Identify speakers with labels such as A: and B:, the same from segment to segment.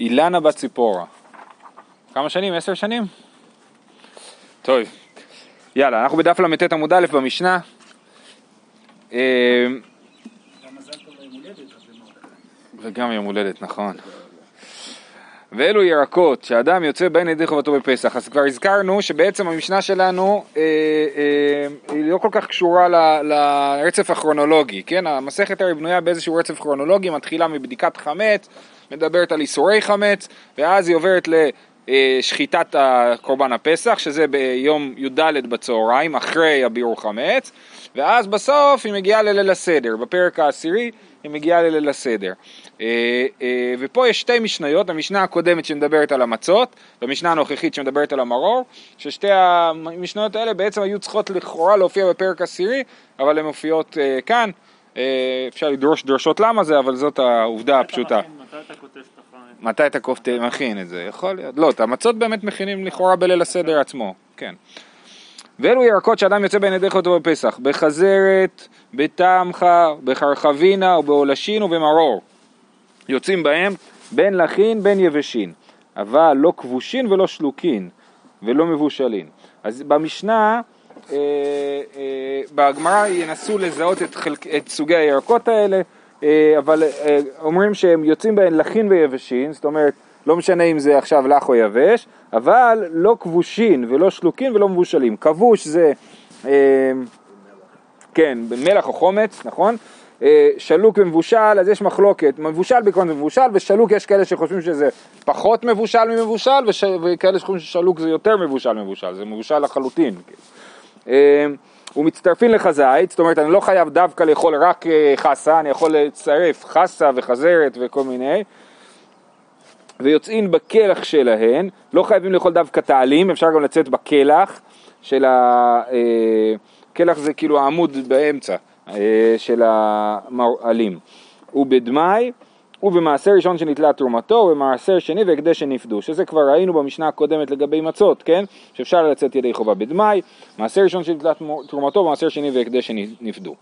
A: אילנה בת ציפורה. כמה שנים? עשר שנים? טוב, יאללה, אנחנו בדף ל"ט עמוד א' במשנה. אה, וגם יום הולדת, נכון. ואלו ירקות שאדם יוצא בהן ידי חובתו בפסח. אז כבר הזכרנו שבעצם המשנה שלנו אה, אה, היא לא כל כך קשורה ל, לרצף הכרונולוגי, כן? המסכת הרי בנויה באיזשהו רצף כרונולוגי, מתחילה מבדיקת חמץ, מדברת על איסורי חמץ, ואז היא עוברת לשחיטת קורבן הפסח, שזה ביום י"ד בצהריים, אחרי הביאור חמץ, ואז בסוף היא מגיעה לליל הסדר, בפרק העשירי היא מגיעה לליל הסדר. אה, אה, ופה יש שתי משניות, המשנה הקודמת שמדברת על המצות, והמשנה הנוכחית שמדברת על המרור, ששתי המשניות האלה בעצם היו צריכות לכאורה להופיע בפרק עשירי, אבל הן מופיעות אה, כאן. אפשר לדרוש דרשות למה זה, אבל זאת העובדה הפשוטה. מתי אתה מכין את זה? יכול להיות. לא, את המצות באמת מכינים לכאורה בליל הסדר עצמו, כן. ואלו ירקות שאדם יוצא בהן ידי חוטו בפסח, בחזרת, בתמחה, בחרחבינה ובעולשין ובמרור. יוצאים בהם בין לחין בין יבשין, אבל לא כבושין ולא שלוקין ולא מבושלין. אז במשנה, אה, אה, בגמרא ינסו לזהות את, חלק, את סוגי הירקות האלה, אבל אה, אומרים שהם יוצאים בהם לחין ויבשין, זאת אומרת לא משנה אם זה עכשיו לח או יבש, אבל לא כבושין ולא שלוקין ולא מבושלים. כבוש זה, אה, כן, מלח או חומץ, נכון? אה, שלוק ומבושל, אז יש מחלוקת, מבושל בעיקרון זה מבושל, ושלוק יש כאלה שחושבים שזה פחות מבושל ממבושל, וש... וכאלה שחושבים ששלוק זה יותר מבושל ממבושל, זה מבושל לחלוטין. אה, ומצטרפים לחזית, זאת אומרת אני לא חייב דווקא לאכול רק אה, חסה, אני יכול לצרף חסה וחזרת וכל מיני, ויוצאים בקלח שלהן, לא חייבים לאכול דווקא תעלים, אפשר גם לצאת בקלח של ה... קלח זה כאילו העמוד באמצע. אה, של המעלים. ובדמאי ובמעשר ראשון שנתלה תרומתו, ובמעשר שני והקדש שנפדו, שזה כבר ראינו במשנה הקודמת לגבי מצות, כן? שאפשר לצאת ידי חובה בדמאי, מעשר ראשון שנתלה תרומתו, ומעשר שני והקדש שנפדו.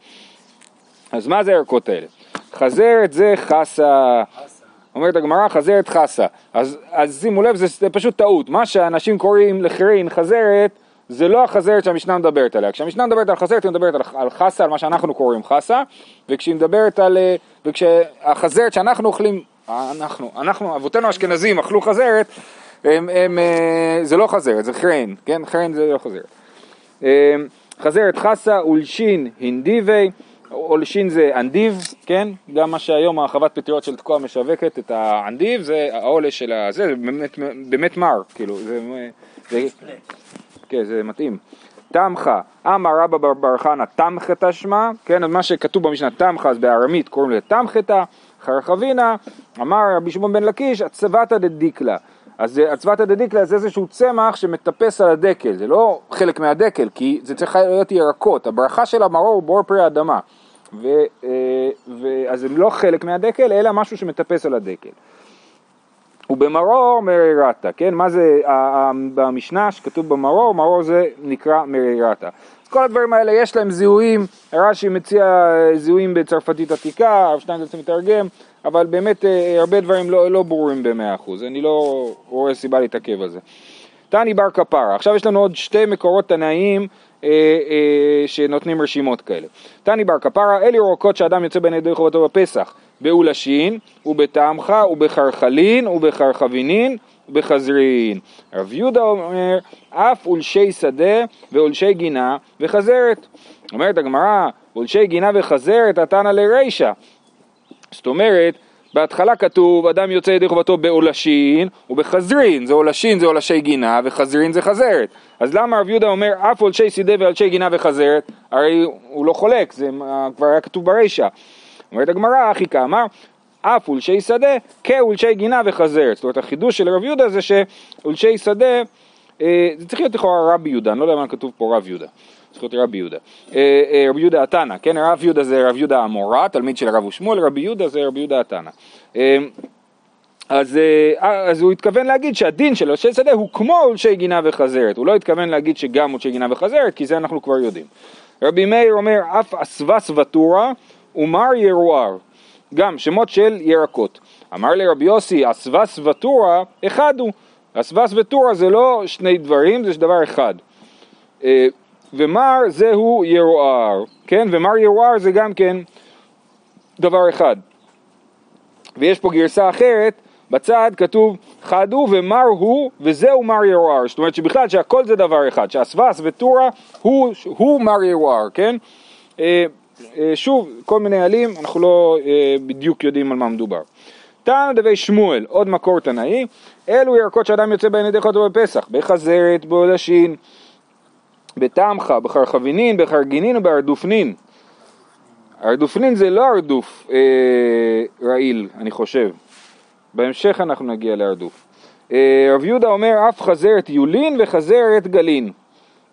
A: אז מה זה הערכות האלה? חזרת זה חסה. אומרת הגמרא חזרת חסה. אז, אז שימו לב, זה, זה פשוט טעות. מה שאנשים קוראים לחרין חזרת, זה לא החזרת שהמשנה מדברת עליה. כשהמשנה מדברת על חזרת היא מדברת על, על חסה, על מה שאנחנו קוראים חסה, וכשהיא מדברת על... אה, וכשהחזרת שאנחנו אוכלים, אנחנו, אנחנו, אבותינו האשכנזים אכלו חזרת, הם, הם, אה, זה לא חזרת, זה חרן, כן? חרן זה לא חזרת. אה, חזרת חסה אולשין הינדיבי, אולשין זה אנדיב, כן? גם מה שהיום החוות פטריות של תקוע משווקת את האנדיב, זה העולש של הזה, זה באמת, באמת מר, כאילו, זה... זה כן, זה מתאים. תמחה, אמר רבא בר חנא תמחתא שמע, כן, מה שכתוב במשנה תמחה, אז בארמית קוראים לזה תמחתא, חרחבינה, אמר רבי שמעון בן לקיש, עצבתא דדיקלה. אז עצבתא דדיקלה זה איזשהו צמח שמטפס על הדקל, זה לא חלק מהדקל, כי זה צריך להיות ירקות, הברכה של המרור הוא בור פרי האדמה. ו, אה, ו, אז זה לא חלק מהדקל, אלא משהו שמטפס על הדקל. ובמרור מרירתא, כן? מה זה במשנה שכתוב במרור, מרור זה נקרא מרירתא. אז כל הדברים האלה יש להם זיהויים, רש"י מציע אה, זיהויים בצרפתית עתיקה, הרב שטיינזלץ מתרגם, אבל באמת אה, הרבה דברים לא, לא ברורים במאה אחוז, אני לא רואה סיבה להתעכב על זה. תני בר כפרה, עכשיו יש לנו עוד שתי מקורות תנאיים אה, אה, שנותנים רשימות כאלה. תני בר כפרה, אלה ירוקות שאדם יוצא בין ידי חובתו בפסח, באולשין, ובתמחה, ובחרחלין, ובחרחבינין, ובחזרין. רב יהודה אומר, אף אולשי שדה ואולשי גינה וחזרת. אומרת הגמרא, אולשי גינה וחזרת, התנא לרישא. זאת אומרת, בהתחלה כתוב אדם יוצא ידי חובתו בעולשין ובחזרין, זה עולשין זה עולשי גינה וחזרין זה חזרת. אז למה רב יהודה אומר אף עולשי שדה ועולשי גינה וחזרת? הרי הוא לא חולק, זה כבר היה כתוב ברישא. אומרת הגמרא, אחי כאמר, אף אולשי שדה כאולשי גינה וחזרת. זאת אומרת, החידוש של רב יהודה זה שאולשי שדה, אה, זה צריך להיות לכאורה רבי יהודה, אני לא יודע מה כתוב פה רב יהודה. צריך להיות רבי יהודה. אה, אה, רבי יהודה התנא, כן, רב יהודה זה רב יהודה המורה, תלמיד של הרב ושמואל, רבי יהודה זה רבי יהודה התנא. אז, אז הוא התכוון להגיד שהדין של אולשי שדה הוא כמו אולשי גינה וחזרת, הוא לא התכוון להגיד שגם אולשי גינה וחזרת, כי זה אנחנו כבר יודעים. רבי מאיר אומר, אף אסווס ותורה ומר ירואר, גם שמות של ירקות. אמר לי רבי יוסי, אסבס ותורה, אחד הוא. אסבס ותורה זה לא שני דברים, זה דבר אחד. ומר זהו ירוער, כן? ומר ירוער זה גם כן דבר אחד. ויש פה גרסה אחרת, בצד כתוב חד הוא ומר הוא וזהו מר ירוער, זאת אומרת שבכלל שהכל זה דבר אחד, שהסבס וטורה הוא, הוא מר ירוער, כן? אה, אה, שוב, כל מיני עלים, אנחנו לא אה, בדיוק יודעים על מה מדובר. תנא דבי שמואל, עוד מקור תנאי, אלו ירקות שאדם יוצא בהן ידי חוטו בפסח, בחזרת, בעודשין, בתמחה, בחרחבינין, בחרגינין ובארדופנין. ארדופנין זה לא ארדוף אה, רעיל, אני חושב. בהמשך אנחנו נגיע לארדוף. אה, רב יהודה אומר אף חזרת יולין וחזרת גלין.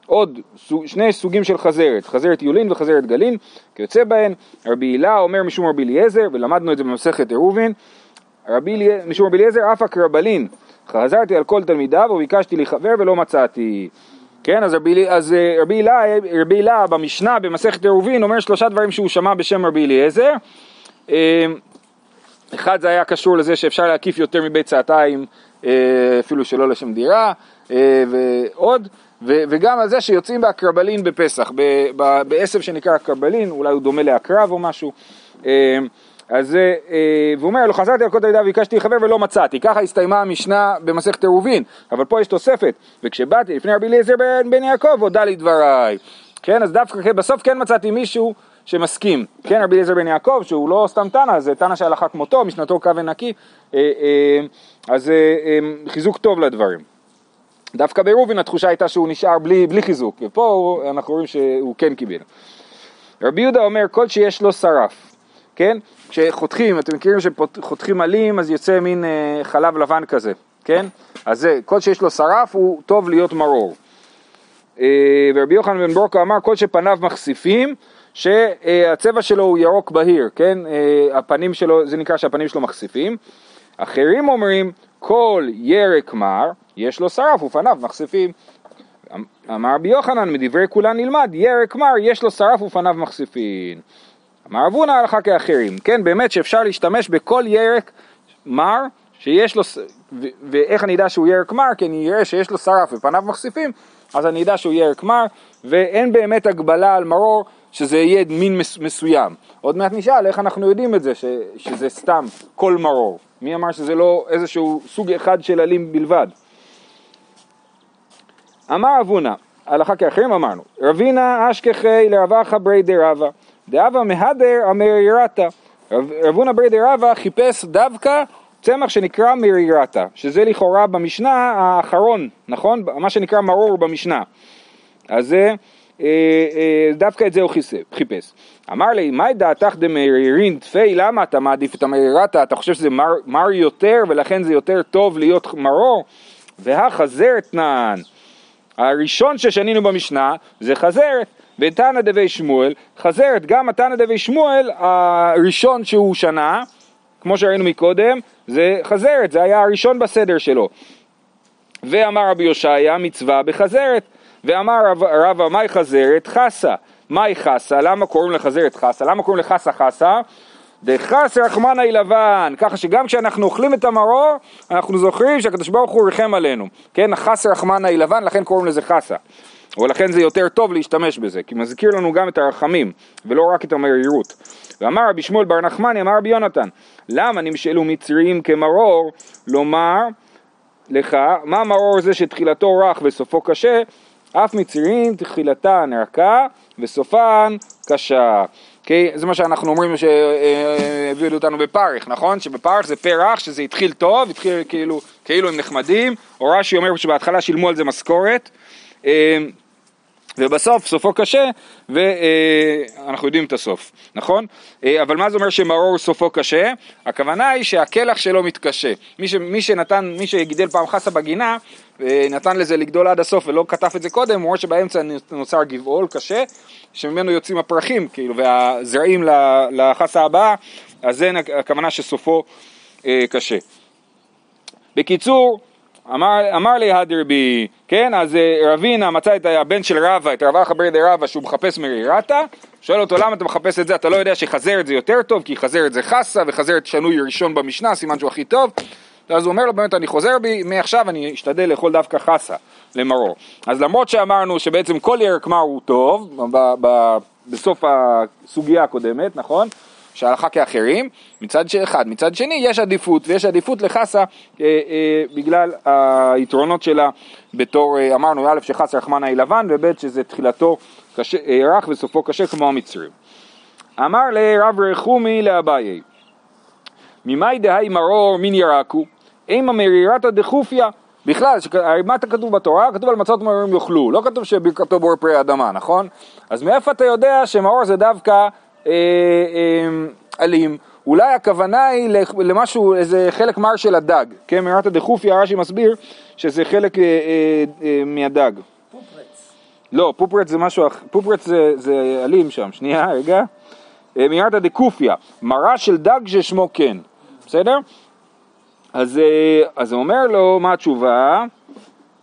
A: עוד שני סוגים של חזרת, חזרת יולין וחזרת גלין, כיוצא בהן, רבי הילה אומר משום רבי אליעזר, ולמדנו את זה במסכת עירובין, משום רבי אליעזר אף הקרבלין, חזרתי על כל תלמידיו וביקשתי לי חבר ולא מצאתי. כן, אז רבי, אז אה, רבי הילה, במשנה במסכת עירובין אומר שלושה דברים שהוא שמע בשם רבי אליעזר. אה, אחד זה היה קשור לזה שאפשר להקיף יותר מביצתיים אה, אפילו שלא לשם דירה, ועוד, וגם על זה שיוצאים באקרבלין בפסח, בעשב שנקרא אקרבלין, אולי הוא דומה לעקרב או משהו. אז, אה, והוא אומר לו, חזרתי על כל תלמידיו וביקשתי חבר ולא מצאתי. ככה הסתיימה המשנה במסכת עירובין, אבל פה יש תוספת. וכשבאתי לפני רבי אליעזר בן, בן יעקב, הודה לי דבריי. כן, אז דווקא בסוף כן מצאתי מישהו שמסכים. כן, רבי אליעזר בן יעקב, שהוא לא סתם תנא, זה תנא שהלכה כמותו, משנתו קו ונקי, אה, אה, אז חיזוק טוב לדברים. דווקא בעירובין התחושה הייתה שהוא נשאר בלי, בלי חיזוק, ופה אנחנו רואים שהוא כן קיבל. רבי יהודה אומר, כל שיש לו שרף, כן? כשחותכים, אתם מכירים שחותכים עלים אז יוצא מין אה, חלב לבן כזה, כן? אז זה, כל שיש לו שרף הוא טוב להיות מרור. אה, ורבי יוחנן בן ברוקה אמר כל שפניו מחשיפים שהצבע שלו הוא ירוק בהיר, כן? אה, הפנים שלו, זה נקרא שהפנים שלו מחשיפים. אחרים אומרים כל ירק מר יש לו שרף ופניו מחשיפים. אמר רבי יוחנן מדברי כולן נלמד ירק מר יש לו שרף ופניו מחשיפים. אמר אבונה הלכה כאחרים, כן באמת שאפשר להשתמש בכל ירק מר שיש לו, ואיך אני אדע שהוא ירק מר? כי אני אראה שיש לו שרף ופניו מחשיפים, אז אני אדע שהוא ירק מר, ואין באמת הגבלה על מרור שזה יהיה מין מס, מסוים. עוד מעט נשאל איך אנחנו יודעים את זה, ש, שזה סתם כל מרור. מי אמר שזה לא איזשהו סוג אחד של עלים בלבד? אמר אבונה, הלכה כאחרים אמרנו, רבינה אשכחי לרבחה ברי דרבה דאבה מהדר המרירתה. רבונה ברי דרבה חיפש דווקא צמח שנקרא מרירתה, שזה לכאורה במשנה האחרון, נכון? מה שנקרא מרור במשנה. אז אה, אה, דווקא את זה הוא חיפש. אמר לי, מהי דעתך דמרירין תפי, למה אתה מעדיף את המרירתה? אתה חושב שזה מר, מר יותר ולכן זה יותר טוב להיות מרור? והחזרת נען. הראשון ששנינו במשנה זה חזרת. ותנא דבי שמואל, חזרת גם התנא דבי שמואל הראשון שהוא שנה, כמו שראינו מקודם, זה חזרת, זה היה הראשון בסדר שלו. ואמר רבי יושעיה מצווה בחזרת, ואמר רב, רבא מאי חזרת חסה, מאי חסה, למה קוראים לחזרת חסה? למה קוראים לחסה חסה? דחס היא לבן, ככה שגם כשאנחנו אוכלים את המרור, אנחנו זוכרים שהקדוש ברוך הוא ריחם עלינו, כן, רחמנא היא לבן, לכן קוראים לזה חסה. ולכן זה יותר טוב להשתמש בזה, כי מזכיר לנו גם את הרחמים, ולא רק את המרירות. ואמר רבי שמואל בר נחמני, אמר רבי יונתן, למה נמשלו מצרים כמרור, לומר לך, מה מרור זה שתחילתו רך וסופו קשה, אף מצרים תחילתן רכה וסופן קשה. Okay? זה מה שאנחנו אומרים שהביאו אותנו בפרך, נכון? שבפרך זה פרח, שזה התחיל טוב, התחיל כאילו, כאילו הם נחמדים, או רש"י אומר שבהתחלה שילמו על זה משכורת. אה, ובסוף סופו קשה ואנחנו יודעים את הסוף, נכון? אה, אבל מה זה אומר שמרור סופו קשה? הכוונה היא שהקלח שלו מתקשה. מי, ש, מי שנתן, מי שגידל פעם חסה בגינה אה, נתן לזה לגדול עד הסוף ולא כתב את זה קודם, הוא אומר שבאמצע נוצר גבעול קשה שממנו יוצאים הפרחים כאילו והזרעים לחסה הבאה אז זה הכוונה שסופו אה, קשה. בקיצור אמר, אמר לי הדרבי, כן, אז אה, רבינה מצא את הבן של רבא, את רבא חברי דרבא שהוא מחפש מרירתה, שואל אותו למה אתה מחפש את זה, אתה לא יודע שחזרת זה יותר טוב, כי חזרת זה חסה, וחזרת שנוי ראשון במשנה, סימן שהוא הכי טוב. אז הוא אומר לו באמת אני חוזר בי, מעכשיו אני אשתדל לאכול דווקא חסה למרור. אז למרות שאמרנו שבעצם כל ירק מר הוא טוב, ב- ב- בסוף הסוגיה הקודמת, נכון? שהלכה כאחרים, מצד אחד. מצד שני יש עדיפות, ויש עדיפות לחסה אה, אה, בגלל היתרונות שלה בתור, אה, אמרנו א' שחסה רחמנה היא לבן, וב' שזה תחילתו קשה, אה, רך וסופו קשה כמו המצרים. אמר לרב רחומי לאביי, ממאי דהי מרור מן ירקו, אימה מרירתא דחופיה. בכלל, הרי מה כתוב בתורה? כתוב על מצות מרורים יאכלו, לא כתוב שברכתו בור פרי אדמה, נכון? אז מאיפה אתה יודע שמרור זה דווקא אלים? אולי הכוונה היא למשהו, איזה חלק מר של הדג, כן? מרירתא דחופיה, רש"י מסביר שזה חלק אה, אה, אה, מהדג. לא, פופרץ זה משהו אחר, פופרץ זה, זה אלים שם, שנייה, רגע. אה, מיירתא דקופיה, מרה של דג ששמו כן, בסדר? אז, אה, אז הוא אומר לו, מה התשובה?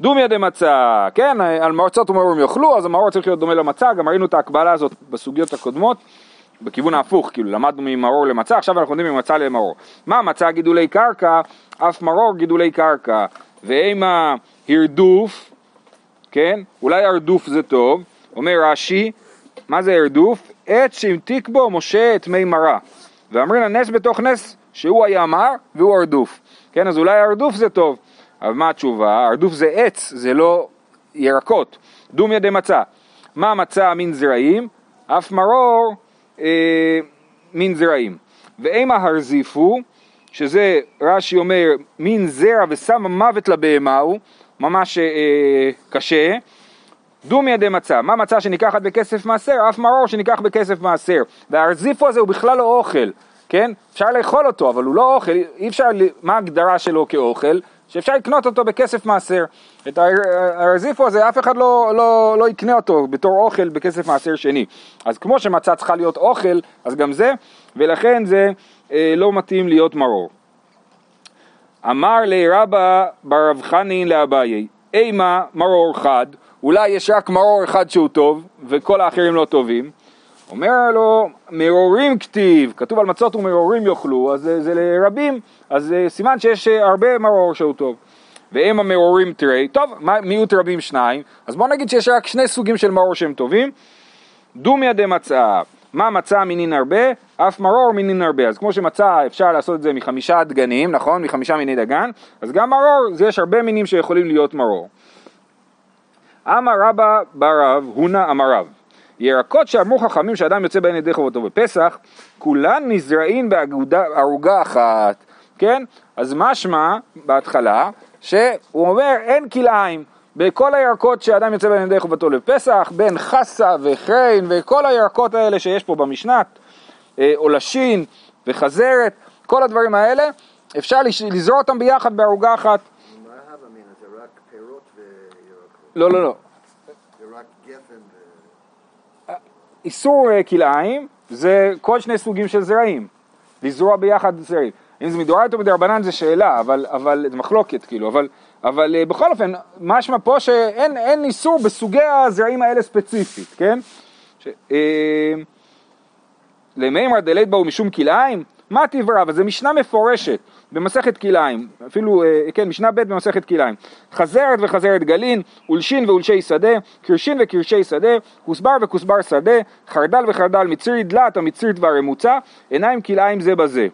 A: דומיה דמצה, כן, על מועצות ומרורים יאכלו, אז המרור צריך להיות דומה למצה, גם ראינו את ההקבלה הזאת בסוגיות הקודמות, בכיוון ההפוך, כאילו למדנו ממרור למצה, עכשיו אנחנו לומדים ממצה למרור. מה מצה גידולי קרקע, אף מרור גידולי קרקע, ואימה הרדוף, כן, אולי הרדוף זה טוב, אומר רש"י, מה זה הרדוף? עץ שהמתיק בו משה את מי מרה, ואמרין הנס בתוך נס שהוא היה מר והוא הרדוף, כן, אז אולי הרדוף זה טוב, אבל מה התשובה? הרדוף זה עץ, זה לא ירקות, דומיה דמצה, מה מצה מן זרעים? אף מרור אה, מן זרעים, ואימה הרזיפו, שזה רש"י אומר מין זרע ושם מוות לבהמה הוא, ממש אה, קשה, דומיה דמצה, מה מצה שניקחת בכסף מעשר? אף מרור שניקח בכסף מעשר, והרזיפו הזה הוא בכלל לא אוכל, כן? אפשר לאכול אותו, אבל הוא לא אוכל, אי אפשר, מה ההגדרה שלו כאוכל? שאפשר לקנות אותו בכסף מעשר. את הר- הרזיפו הזה אף אחד לא, לא, לא יקנה אותו בתור אוכל בכסף מעשר שני. אז כמו שמצה צריכה להיות אוכל, אז גם זה, ולכן זה אה, לא מתאים להיות מרור. אמר לי רבא ברב חנין לאביי, אימה מרור חד, אולי יש רק מרור אחד שהוא טוב, וכל האחרים לא טובים. אומר לו, מרורים כתיב, כתוב על מצות ומרורים יאכלו, אז זה, זה לרבים, אז זה סימן שיש אה, הרבה מרור שהוא טוב. ואם המרורים תרי, טוב, מיעוט רבים שניים, אז בוא נגיד שיש רק שני סוגים של מרור שהם טובים. דומיה דמצה, מה מצה מינין הרבה? אף מרור מינין הרבה. אז כמו שמצה אפשר לעשות את זה מחמישה דגנים, נכון? מחמישה מיני דגן, אז גם מרור, אז יש הרבה מינים שיכולים להיות מרור. אמר רבא ברב, הונה אמר רב. ירקות שאמרו חכמים שאדם יוצא בהן ידי חובתו בפסח, כולן נזרעים בערוגה אחת, כן? אז משמע בהתחלה, שהוא אומר אין כלאיים. בכל הירקות שאדם יוצא בהן ידי חובתו לפסח, בין חסה וחריין וכל הירקות האלה שיש פה במשנת, אה, עולשין וחזרת, כל הדברים האלה, אפשר לזרוע אותם ביחד בערוגה אחת.
B: מה ההווה מן זה רק פירות וירקות,
A: לא, לא, לא.
B: זה רק גפן ו...
A: איסור אה, כלאיים זה כל שני סוגים של זרעים, לזרוע ביחד זרעים. אם זה מדאורייתא או מדרבנן זה שאלה, אבל, אבל זה מחלוקת כאילו, אבל, אבל אה, בכל אופן, משמע פה שאין אין איסור בסוגי הזרעים האלה ספציפית, כן? ש, אה, למימר דלית באו משום כלאיים? מה תברא? אבל זו משנה מפורשת במסכת כלאיים, אפילו, אה, כן, משנה ב' במסכת כלאיים. חזרת וחזרת גלין, אולשין ואולשי שדה, קרשין וקרשי שדה, כוסבר וכוסבר שדה, חרדל וחרדל מצרי דלת המצרית והרמוצה, עיניים כלאיים זה בזה.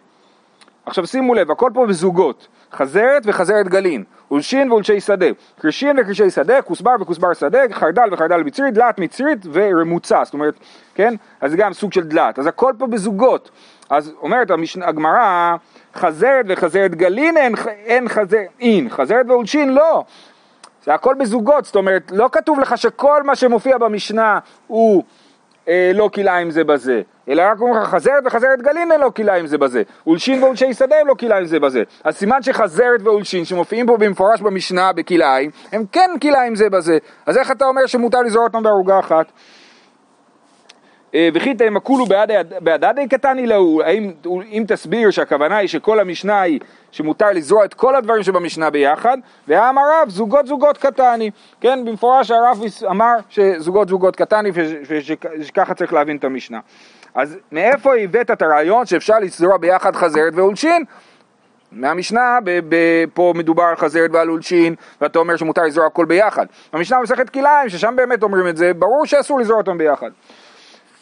A: עכשיו שימו לב, הכל פה בזוגות, חזרת וחזרת גלין, אולשין ואולשי שדה, קרשין וקרשי שדה, כוסבר וכוסבר שדה, חרדל וחרדל מצרית, דלת מצרית ורמוצה, זאת אומרת, כן? אז זה גם סוג של דלת, אז הכל פה בזוגות. אז אומרת הגמרא, חזרת וחזרת גלין אין, אין חזר, אין, חזרת ואולשין לא. זה הכל בזוגות, זאת אומרת, לא כתוב לך שכל מה שמופיע במשנה הוא אה, לא כלאיים זה בזה, אלא רק אומרים לך חזרת וחזרת גלין הם לא כלאיים זה בזה, אולשין ואולשי שדה הם לא כלאיים זה בזה. אז סימן שחזרת ואולשין שמופיעים פה במפורש במשנה בכלאיים, הם כן כלאיים זה בזה. אז איך אתה אומר שמותר לזרוע אותם בערוגה אחת? אה, וכי תמקולו בהדדי קטני להו, האם אם תסביר שהכוונה היא שכל המשנה היא שמותר לזרוע את כל הדברים שבמשנה ביחד, והאמר רב זוגות זוגות קטני, כן, במפורש הרב אמר שזוגות זוגות קטני ושככה צריך להבין את המשנה. אז מאיפה הבאת את הרעיון שאפשר לזרוע ביחד חזרת ועולשין? מהמשנה, ב- ב- פה מדובר על חזרת ועל עולשין, ואתה אומר שמותר לזרוע הכל ביחד. במשנה במסכת כלאיים, ששם באמת אומרים את זה, ברור שאסור לזרוע אותם ביחד.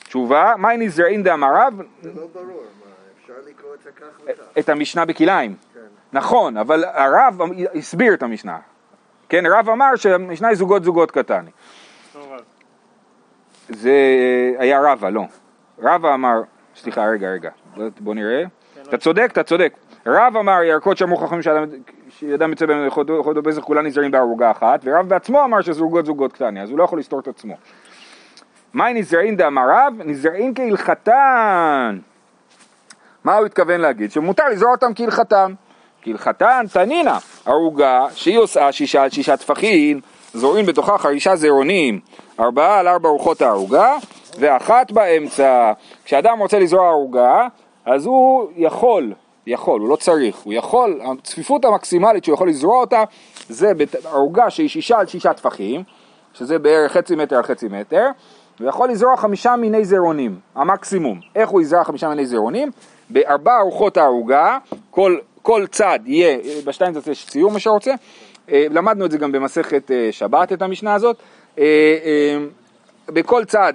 A: תשובה, מהי נזרעין דאמריו?
B: זה לא ברור, מה, אפשר לקרוא את זה כך וכך.
A: את המשנה בכלאיים.
B: כן.
A: נכון, אבל הרב הסביר את המשנה. כן, הרב אמר שהמשנה היא זוגות זוגות קטני. זה היה רבא, לא. רבא אמר, סליחה, רגע, רגע, בוא נראה. אתה צודק, אתה צודק. רב אמר ירקות שאמרו חכמים שאדם- יוצא בהם לחודו פסח כולם נזהרים בערוגה אחת, ורב בעצמו אמר שזוגות זוגות קטני, אז הוא לא יכול לסתור את עצמו. מהי נזרעין דאמר רב? נזרעין כהלכתן. מה הוא התכוון להגיד? שמותר לזרוע אותם כהלכתם. כהלכתן תנינא, ערוגה שהיא עושה שישה על שישה טפחים, זורעים בתוכה חמישה זרעונים, ארבעה על ארבע רוחות הערוגה, ואחת באמצע. כשאדם רוצה לזרוע ערוגה, אז הוא יכול, יכול, הוא לא צריך, הוא יכול, הצפיפות המקסימלית שהוא יכול לזרוע אותה, זה ערוגה שהיא שישה על שישה טפחים, שזה בערך חצי מטר על חצי מטר, ויכול לזרוע חמישה מיני זרעונים, המקסימום. איך הוא יזרע חמישה מיני זרעונים? בארבע ארוחות הערוגה, כל, כל צד יהיה, בשתיים יש ציור מי שרוצה, אה, למדנו את זה גם במסכת אה, שבת, את המשנה הזאת, אה, בכל צד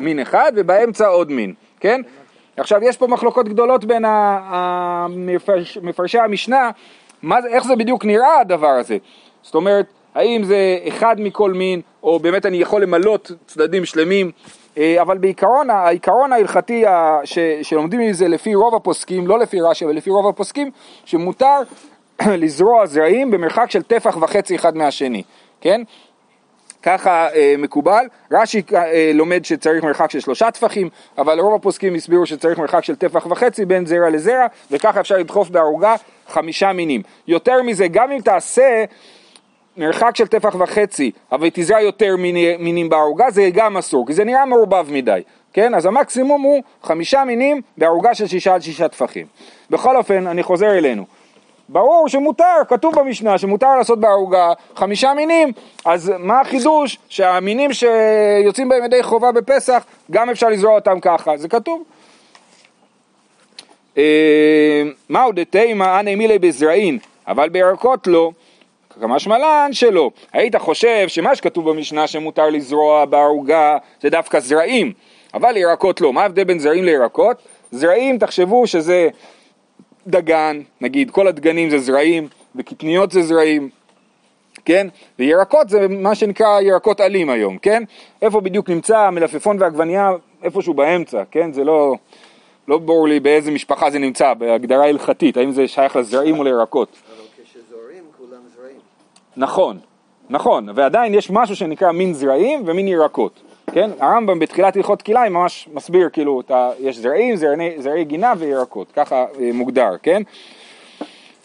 A: מין אחד ובאמצע עוד מין, כן? עכשיו יש פה מחלוקות גדולות בין המפרש, מפרשי המשנה, מה, זה- איך זה בדיוק נראה הדבר הזה, זאת אומרת, האם זה אחד מכל מין, או באמת אני יכול למלות צדדים שלמים, אה, אבל בעיקרון, העיקרון ההלכתי ש, שלומדים מזה לפי רוב הפוסקים, לא לפי רש"י, אבל לפי רוב הפוסקים, שמותר לזרוע זרעים במרחק של טפח וחצי אחד מהשני, כן? ככה אה, מקובל, רש"י אה, לומד שצריך מרחק של שלושה טפחים, אבל רוב הפוסקים הסבירו שצריך מרחק של טפח וחצי בין זרע לזרע, וככה אפשר לדחוף בערוגה חמישה מינים. יותר מזה, גם אם תעשה מרחק של טפח וחצי, אבל תזרע יותר מיני, מינים בערוגה, זה גם אסור, כי זה נראה מעורבב מדי, כן? אז המקסימום הוא חמישה מינים בערוגה של שישה עד שישה טפחים. בכל אופן, אני חוזר אלינו. ברור שמותר, כתוב במשנה שמותר לעשות בערוגה חמישה מינים, אז מה החידוש? שהמינים שיוצאים בהם ידי חובה בפסח, גם אפשר לזרוע אותם ככה, זה כתוב. אה, מהו דתימה אנא מילי בזרעין, אבל בירקות לא. כמשמע לן שלא. היית חושב שמה שכתוב במשנה שמותר לזרוע בערוגה זה דווקא זרעים, אבל ירקות לא. מה ההבדל בין זרעים לירקות? זרעים תחשבו שזה דגן, נגיד כל הדגנים זה זרעים, וקטניות זה זרעים, כן? וירקות זה מה שנקרא ירקות עלים היום, כן? איפה בדיוק נמצא המלפפון והעגבנייה? איפשהו באמצע, כן? זה לא, לא ברור לי באיזה משפחה זה נמצא, בהגדרה הלכתית, האם זה שייך לזרעים או לירקות.
B: אבל כשזורעים כולם זרעים.
A: נכון, נכון, ועדיין יש משהו שנקרא מין זרעים ומין ירקות, כן? הרמב"ם בתחילת הלכות כלאיים ממש מסביר, כאילו, אתה, יש זרעים, זרעי, זרעי גינה וירקות, ככה אה, מוגדר, כן?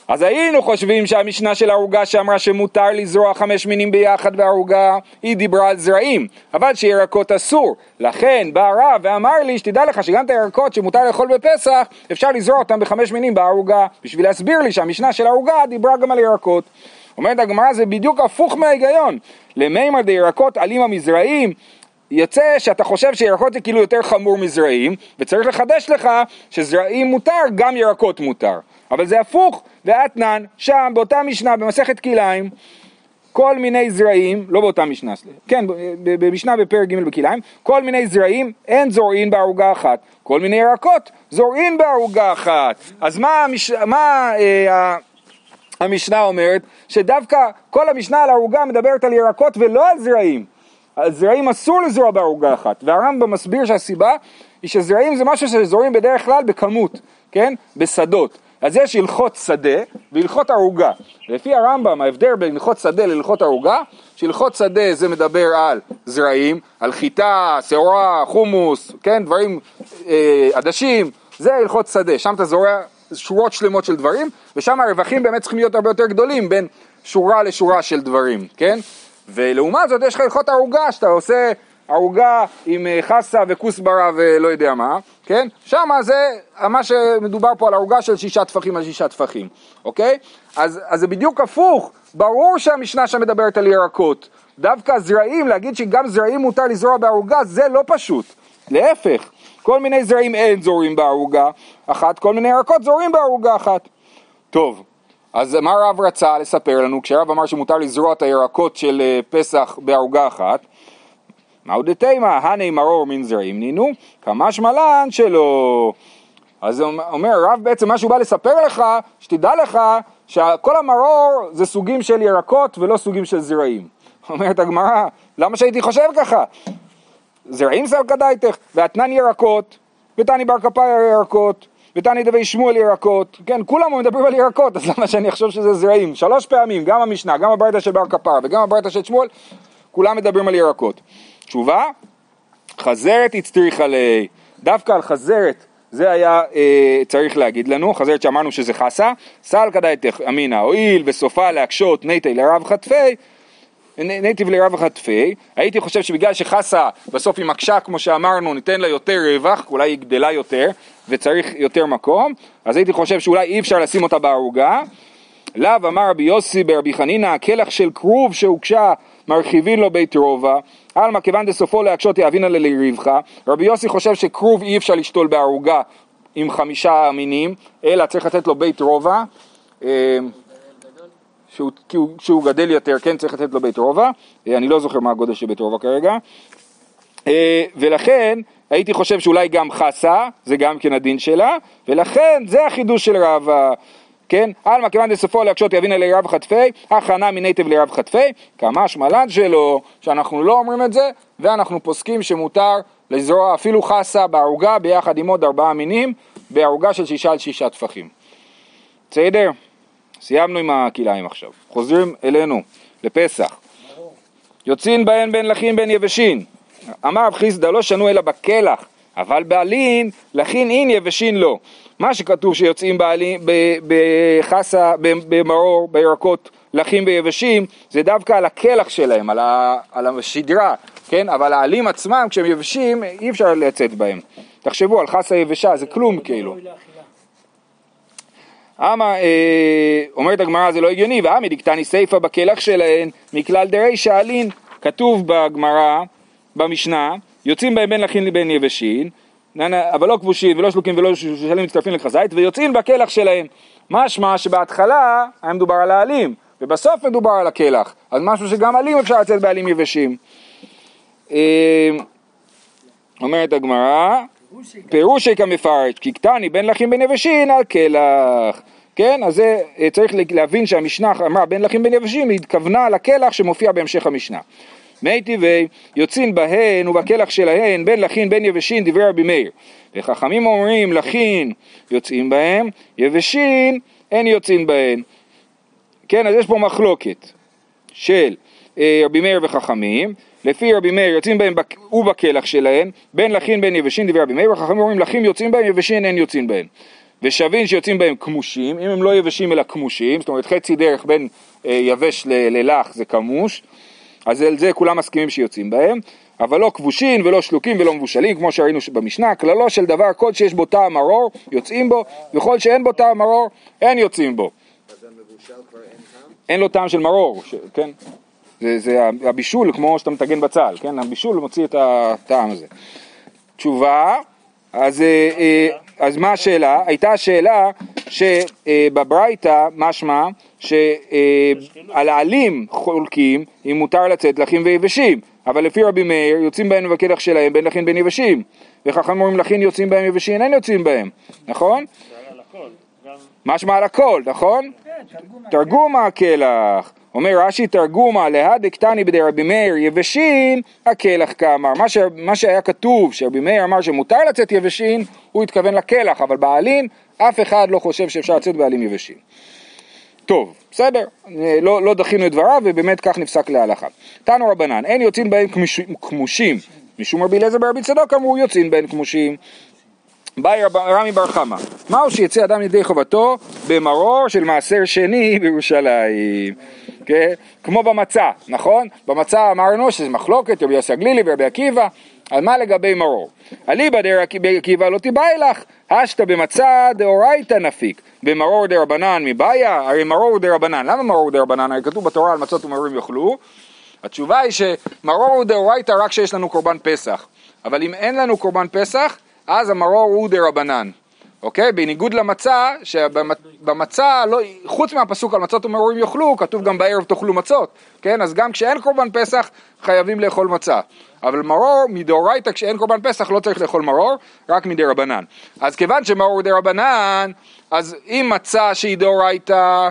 A: אז היינו חושבים שהמשנה של הערוגה שאמרה שמותר לזרוע חמש מינים ביחד בערוגה, היא דיברה על זרעים, אבל שירקות אסור. לכן בא הרב ואמר לי, שתדע לך שגם את הירקות שמותר לאכול בפסח, אפשר לזרוע אותם בחמש מינים בערוגה, בשביל להסביר לי שהמשנה של הערוגה דיברה גם על ירקות. אומרת הגמרא זה בדיוק הפוך מההיגיון. למימר דירקות עלימה מזרעים, יוצא שאתה חושב שירקות זה כאילו יותר חמור מזרעים, וצריך לחדש לך שזרעים מותר, גם ירקות מותר. אבל זה הפוך, ואתנן, שם באותה משנה במסכת כלאיים, כל מיני זרעים, לא באותה משנה, כן, במשנה בפרק ג' בכלאיים, כל מיני זרעים אין זורעין בערוגה אחת, כל מיני ירקות זורעין בערוגה אחת. אז מה. מה אה, המשנה אומרת? שדווקא כל המשנה על ערוגה מדברת על ירקות ולא על זרעים. על זרעים אסור לזרוע בערוגה אחת, והרמב"ם מסביר שהסיבה היא שזרעים זה משהו שזורעים בדרך כלל בכמות, כן? בשדות. אז יש הלכות שדה והלכות ערוגה. לפי הרמב"ם ההבדל בין הלכות שדה להלכות ערוגה, שהלכות שדה זה מדבר על זרעים, על חיטה, שעורה, חומוס, כן? דברים, אה, עדשים, זה הלכות שדה, שם אתה זורע שורות שלמות של דברים, ושם הרווחים באמת צריכים להיות הרבה יותר גדולים בין שורה לשורה של דברים, כן? ולעומת זאת יש לך הלכות ערוגה שאתה עושה ערוגה עם אה, חסה וכוסברה ולא יודע מה, כן? שם זה מה שמדובר פה על ערוגה של שישה טפחים על שישה טפחים, אוקיי? אז, אז זה בדיוק הפוך, ברור שהמשנה שם מדברת על ירקות. דווקא זרעים, להגיד שגם זרעים מותר לזרוע בערוגה, זה לא פשוט. להפך, כל מיני זרעים אין זורים בערוגה אחת, כל מיני ירקות זורים בערוגה אחת. טוב, אז מה רב רצה לספר לנו, כשרב אמר שמותר לזרוע את הירקות של אה, פסח בערוגה אחת? מהו דתימה, הני מרור מן זרעים נינו, כמשמע לן שלא. אז אומר רב בעצם מה שהוא בא לספר לך, שתדע לך שכל המרור זה סוגים של ירקות ולא סוגים של זרעים. אומרת הגמרא, למה שהייתי חושב ככה? זרעים סלקא דייתך, ואתנן ירקות, ותני בר כפאי ירקות, ותני דבי שמואל ירקות, כן, כולם מדברים על ירקות, אז למה שאני אחשוב שזה זרעים? שלוש פעמים, גם המשנה, גם הברייתא של בר כפר וגם הברייתא של שמואל, כולם מדברים על ירקות. תשובה, חזרת הצטריכה ל... דווקא על חזרת זה היה אה, צריך להגיד לנו, חזרת שאמרנו שזה חסה, סלקא דייתך אמינא, הואיל וסופה להקשות ניתי לרב חטפי, ניטיב לרב חטפי, הייתי חושב שבגלל שחסה בסוף היא מקשה כמו שאמרנו ניתן לה יותר רווח, אולי היא גדלה יותר וצריך יותר מקום, אז הייתי חושב שאולי אי אפשר לשים אותה בערוגה. לאו אמר רבי יוסי ברבי חנינא, הכלח של כרוב שהוגשה מרחיבין לו בית רובע, עלמא כיוון דסופו להקשות יאבינא לריבך, רבי יוסי חושב שכרוב אי אפשר לשתול בערוגה עם חמישה מינים, אלא צריך לתת לו בית רובע. אה, שהוא, שהוא גדל יותר, כן צריך לתת לו בית רובע, אה, אני לא זוכר מה הגודל של בית רובע כרגע, אה, ולכן הייתי חושב שאולי גם חסה, זה גם כן הדין שלה, ולכן זה החידוש של רב, כן? עלמא כיוון דסופו להקשות יבין אלי רב חטפי, הכנה מניטיב לרב חטפי, כמה שמלן שלו, שאנחנו לא אומרים את זה, ואנחנו פוסקים שמותר לזרוע אפילו חסה בערוגה ביחד עם עוד ארבעה מינים, בערוגה של שישה על שישה טפחים. בסדר? סיימנו עם הכלאיים עכשיו, חוזרים אלינו לפסח. יוצאים בהן בין לחין בין יבשין. אמר רב חיסדא לא שנו אלא בקלח, אבל בעלין לחין אין יבשין לא. מה שכתוב שיוצאים בעלין, בחסה, במרור, בירקות, לחים ביבשים, זה דווקא על הקלח שלהם, על, ה, על השדרה, כן? אבל העלים עצמם, כשהם יבשים, אי אפשר לצאת בהם. תחשבו על חסה יבשה, זה כלום כאילו. אמה, אה, אומרת הגמרא זה לא הגיוני, ואמי דקתני סיפא בקלח שלהן מכלל דרי שאלין, כתוב בגמרא, במשנה, יוצאים בהם בין לחין לבין יבשין, אבל לא כבושים ולא שלוקים ולא שלים מצטרפים לכזית, ויוצאים בקלח שלהם. משמע שבהתחלה היה מדובר על העלים, ובסוף מדובר על הקלח, אז משהו שגם עלים אפשר לצאת בעלים יבשים. אה, אומרת הגמרא, פירושי כמפרש, כי קטני בין לחים יבשין על קלח. כן, אז זה אה, צריך להבין שהמשנה אמרה בין לחים בין יבשים, היא התכוונה לקלח שמופיע בהמשך המשנה. מי טבעי יוצאים בהן ובקלח שלהן בין לחין בין יבשין דברי רבי מאיר. וחכמים אומרים לחין יוצאים בהם, יבשין אין יוצאים בהן. כן, אז יש פה מחלוקת של אה, רבי מאיר וחכמים, לפי רבי מאיר יוצאים בהם ובקלח שלהם, בין לחין בין יבשין דברי רבי מאיר, וחכמים אומרים לחין יוצאים בהם, יבשין אין יוצאים בהם. ושווין שיוצאים בהם כמושים, אם הם לא יבשים אלא כמושים, זאת אומרת חצי דרך בין אה, יבש ללח זה כמוש, אז על זה כולם מסכימים שיוצאים בהם, אבל לא כבושין ולא שלוקים ולא מבושלים, כמו שראינו במשנה, כללו של דבר כל שיש בו טעם מרור, יוצאים בו, וכל שאין בו טעם מרור, אין יוצאים בו.
B: אז המבושל כבר אין טעם?
A: אין לו טעם של מרור, ש... כן? זה, זה הבישול כמו שאתה מטגן בצל, כן? הבישול מוציא את הטעם הזה. תשובה, אז, אה, אה, אז מה השאלה? הייתה שאלה שבברייתא משמע שעל העלים חולקים אם מותר לצאת לחים ויבשים, אבל לפי רבי מאיר יוצאים בהם בקדח שלהם בין לחין בין יבשים, וחכמים אומרים לחין יוצאים בהם יבשים, אין יוצאים בהם, נכון? משמע על הכל, נכון? כן, תרגומה הקלח. אומר רש"י תרגומה להדק תני בדי רבי מאיר יבשין הקלח כאמר. מה, ש... מה שהיה כתוב שרבי מאיר אמר שמותר לצאת יבשין הוא התכוון לקלח אבל בעלים אף אחד לא חושב שאפשר לצאת בעלים יבשין. טוב, בסדר, לא, לא דחינו את דבריו ובאמת כך נפסק להלכה. תנו רבנן, אין יוצאים בהם כמושים, משום רבי אליעזר ברבי צדוק אמרו יוצאים בהם כמושים. באי רמי בר חמא, מהו שיצא אדם ידי חובתו? במרור של מעשר שני בירושלים, כן? כמו במצה, נכון? במצה אמרנו שזה מחלוקת, רבי יוסי הגלילי ורבי עקיבא, אז מה לגבי מרור? אליבא דרבי עקיבא לא תיבאי לך, השתא במצה דאורייתא נפיק, במרור דרבנן מבעיה, הרי מרור דרבנן, למה מרור דרבנן? הרי כתוב בתורה על מצות ומרורים יאכלו, התשובה היא שמרור דאורייתא רק כשיש לנו קורבן פסח, אבל אם אין לנו קורבן פסח, אז המרור הוא דרבנן, אוקיי? בניגוד למצה, שבמצה, לא, חוץ מהפסוק על מצות ומרורים יאכלו, כתוב גם בערב תאכלו מצות, כן? אז גם כשאין קורבן פסח, חייבים לאכול מצה. אבל מרור מדאורייתא, כשאין קורבן פסח, לא צריך לאכול מרור, רק מדרבנן. אז כיוון שמרור דרבנן, אז אם מצה שהיא דאורייתא,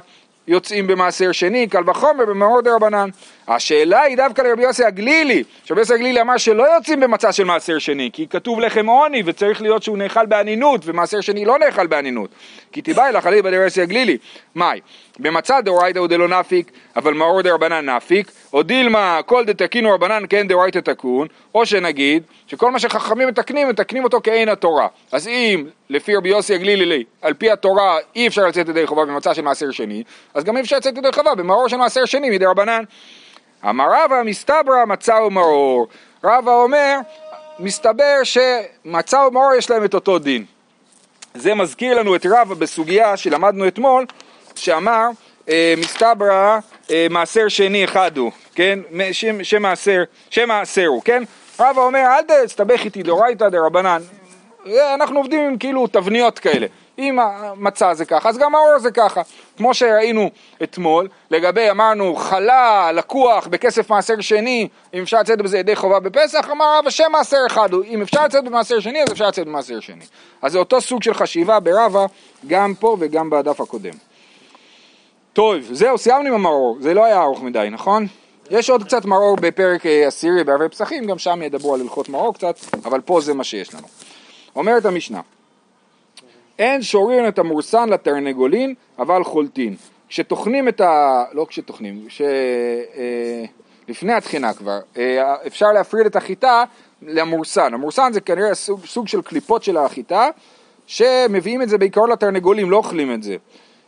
A: יוצאים במעשר שני, קל וחומר במאור דרבנן. השאלה היא דווקא לרבי יוסי הגלילי, שרבי יוסי הגלילי אמר שלא יוצאים במצע של מעשר שני, כי כתוב לחם עוני וצריך להיות שהוא נאכל באנינות, ומעשר שני לא נאכל באנינות. כי תיבאי לך עלי בדרבי יוסי הגלילי, מאי? במצע דאורייתא הוא דלא נפיק, אבל מאור דרבנן נפיק, או דילמה כל דתקינו רבנן כן דאורייתא תקון, או שנגיד שכל מה שחכמים מתקנים, מתקנים אותו כעין התורה. אז אם לפי רבי יוסי הגלילי, על פי התורה אי אפשר לצאת ידי חובה במצע של מעשר שני, אז גם אי אפשר לצאת ידי חובה במאור של מעשר שני מדי רבנן. אמר רבא מסתברא מצה ומרור. רבא אומר, מסתבר שמצה ומרור יש להם את אותו דין. זה מזכיר לנו את רבא בסוגיה שלמדנו אתמול, שאמר אה, מסתברא אה, מעשר שני אחד הוא, כן? שם, שם מעשר, שם מעשר הוא, כן? רבא אומר אל תסתבך איתי דאורייתא דרבנן, אה, אנחנו עובדים עם כאילו תבניות כאלה. אם המצה זה ככה, אז גם האור זה ככה. כמו שראינו אתמול, לגבי אמרנו חלה, לקוח, בכסף מעשר שני, אם אפשר לצאת בזה ידי חובה בפסח, אמר רבא שם מעשר אחד, אם אפשר לצאת במעשר שני, אז אפשר לצאת במעשר שני. אז זה אותו סוג של חשיבה ברבא, גם פה וגם בדף הקודם. טוב, זהו, סיימנו עם המרור, זה לא היה ארוך מדי, נכון? יש עוד קצת מרור בפרק אה, עשירי בערבי פסחים, גם שם ידברו על הלכות מרור קצת, אבל פה זה מה שיש לנו. אומרת המשנה, אין שורים את המורסן לתרנגולין, אבל חולטין. כשטוחנים את ה... לא כשטוחנים, כש... אה, לפני הטחינה כבר, אה, אפשר להפריד את החיטה למורסן. המורסן זה כנראה סוג, סוג של קליפות של החיטה, שמביאים את זה בעיקרון לתרנגולים, לא אוכלים את זה.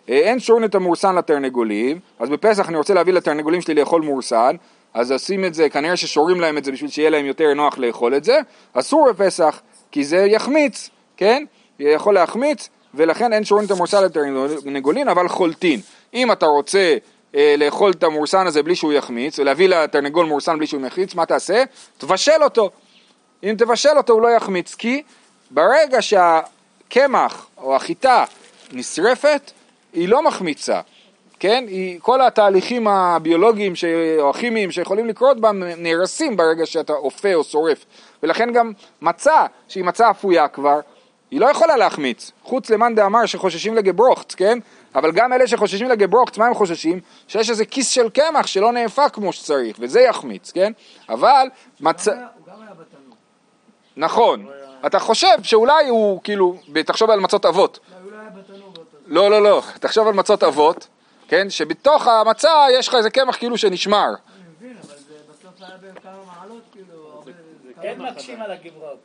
A: אה, אין שורים את המורסן לתרנגולים, אז בפסח אני רוצה להביא לתרנגולים שלי לאכול מורסן, אז עושים את זה, כנראה ששורים להם את זה בשביל שיהיה להם יותר נוח לאכול את זה, אסור בפסח, כי זה יחמיץ, כן? יכול להחמיץ, ולכן אין שורים את המורסן לתרנגולין, אבל חולטין. אם אתה רוצה אה, לאכול את המורסן הזה בלי שהוא יחמיץ, ולהביא לתרנגול מורסן בלי שהוא יחמיץ, מה תעשה? תבשל אותו. אם תבשל אותו הוא לא יחמיץ, כי ברגע שהקמח או החיטה נשרפת, היא לא מחמיצה. כן? היא, כל התהליכים הביולוגיים ש... או הכימיים שיכולים לקרות בה נהרסים ברגע שאתה אופה או שורף. ולכן גם מצה, שהיא מצה אפויה כבר, היא לא יכולה להחמיץ, חוץ למאן דאמר שחוששים לגברוכט, כן? אבל גם אלה שחוששים לגברוכט, מה הם חוששים? שיש איזה כיס של קמח שלא נאפק כמו שצריך, וזה יחמיץ, כן? אבל מצה...
C: הוא גם היה בתנור.
A: נכון. אתה חושב שאולי הוא, כאילו, תחשוב על מצות אבות.
C: לא, לא.
A: לא, לא, לא. תחשוב על מצות אבות, כן? שבתוך המצה יש לך איזה קמח כאילו שנשמר.
C: אני מבין, אבל זה בסוף היה בכמה מעלות, כאילו, הרבה... כמה
D: אין
C: מעלות.
D: מקשים על הגיברות.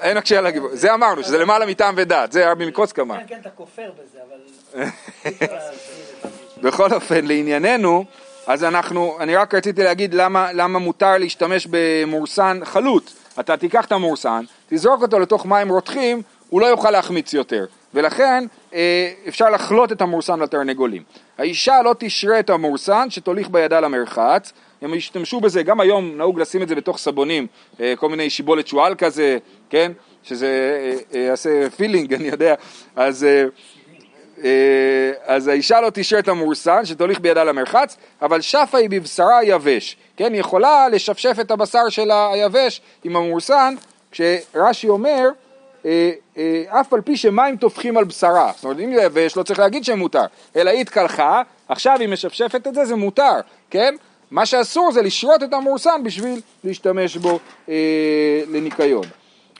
A: אין הקשה על הגיבור. זה אמרנו, שזה למעלה מטעם ודעת. זה רבי מקוצק אמר.
D: כן, כן, אתה כופר בזה, אבל...
A: בכל אופן, לענייננו, אז אנחנו, אני רק רציתי להגיד למה, למה מותר להשתמש במורסן חלוט. אתה תיקח את המורסן, תזרוק אותו לתוך מים רותחים, הוא לא יוכל להחמיץ יותר. ולכן אה, אפשר לחלוט את המורסן לתרנגולים. האישה לא תשרה את המורסן שתוליך בידה למרחץ, הם ישתמשו בזה, גם היום נהוג לשים את זה בתוך סבונים, אה, כל מיני שיבולת שועל כזה, כן? שזה אה, אה, יעשה פילינג, אני יודע, אז... אה, אה, אז האישה לא תשרה את המורסן שתוליך בידה למרחץ, אבל שפה היא בבשרה יבש, כן? היא יכולה לשפשף את הבשר שלה היבש עם המורסן, כשרש"י אומר, אה, אה, אף על פי שמים טופחים על בשרה, זאת אומרת אם זה יבש לא צריך להגיד שמותר, אלא היא התקלחה, עכשיו היא משפשפת את זה, זה מותר, כן? מה שאסור זה לשרות את המורסן בשביל להשתמש בו אה, לניקיון.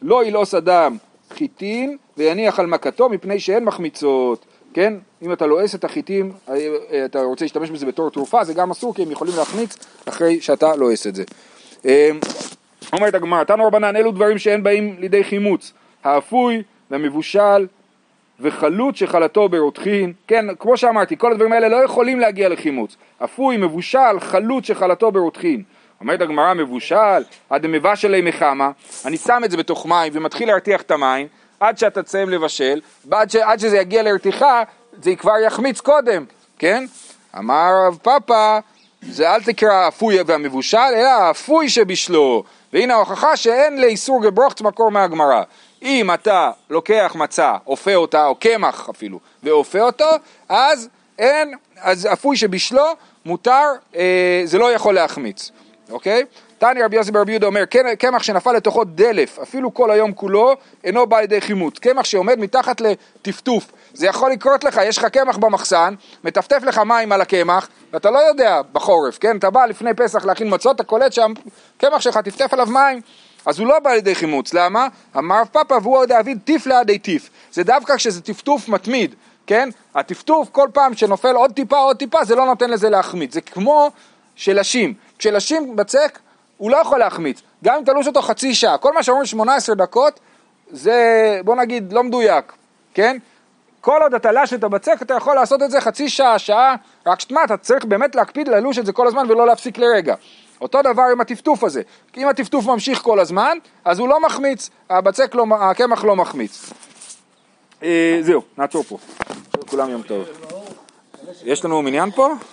A: לא ילעוס אדם חיטין ויניח על מכתו מפני שאין מחמיצות, כן? אם אתה לועס את החיטים, אה, אה, אתה רוצה להשתמש בזה בתור תרופה, זה גם אסור כי הם יכולים להחמיץ אחרי שאתה לועס את זה. אה, אומרת הגמרא, תנו רבנן אלו דברים שאין באים לידי חימוץ, האפוי והמבושל וחלוט שחלתו ברותחין, כן, כמו שאמרתי, כל הדברים האלה לא יכולים להגיע לחימוץ. אפוי, מבושל, חלוט שחלתו ברותחין. אומרת הגמרא מבושל, עד מבשלי מחמה, אני שם את זה בתוך מים ומתחיל להרתיח את המים, עד שאתה תסיים לבשל, ועד ש, עד שזה יגיע לרתיחה, זה כבר יחמיץ קודם, כן? אמר רב פאפא, זה אל תקרא האפוי והמבושל, אלא האפוי שבשלו. והנה ההוכחה שאין לאיסור גברוכץ מקור מהגמרא. אם אתה לוקח מצה, אופה אותה, או קמח אפילו, ואופה אותו, אז אין, אז אפוי שבשלו מותר, אה, זה לא יכול להחמיץ, אוקיי? תניא רבי יוסי ברבי יהודה אומר, "כן- קמח שנפל לתוכו דלף, אפילו כל היום כולו, אינו בא לידי חימוץ. קמח שעומד מתחת לטפטוף, זה יכול לקרות לך, יש לך קמח במחסן, מטפטף לך מים על הקמח, ואתה לא יודע בחורף, כן? אתה בא לפני פסח להכין מצות, אתה קולט שהקמח שלך טפטף עליו מים. אז הוא לא בא לידי חימוץ, למה? אמר רב פאפא והוא דאביד טיף לידי טיף. זה דווקא כשזה טפטוף מתמיד, כן? הטפטוף כל פעם שנופל עוד טיפה עוד טיפה זה לא נותן לזה להחמיץ. זה כמו שלשים. כשלשים בצק הוא לא יכול להחמיץ. גם אם תלוש אותו חצי שעה, כל מה שאומרים 18 דקות זה בוא נגיד לא מדויק, כן? כל עוד אתה לש את הבצק אתה יכול לעשות את זה חצי שעה, שעה, רק שתמה אתה צריך באמת להקפיד ללוש את זה כל הזמן ולא להפסיק לרגע. אותו דבר עם הטפטוף הזה, אם הטפטוף ממשיך כל הזמן, אז הוא לא מחמיץ, הבצק לא, הקמח לא מחמיץ. אה, זהו, נעצור פה. כולם יום טוב. יש לנו מניין פה?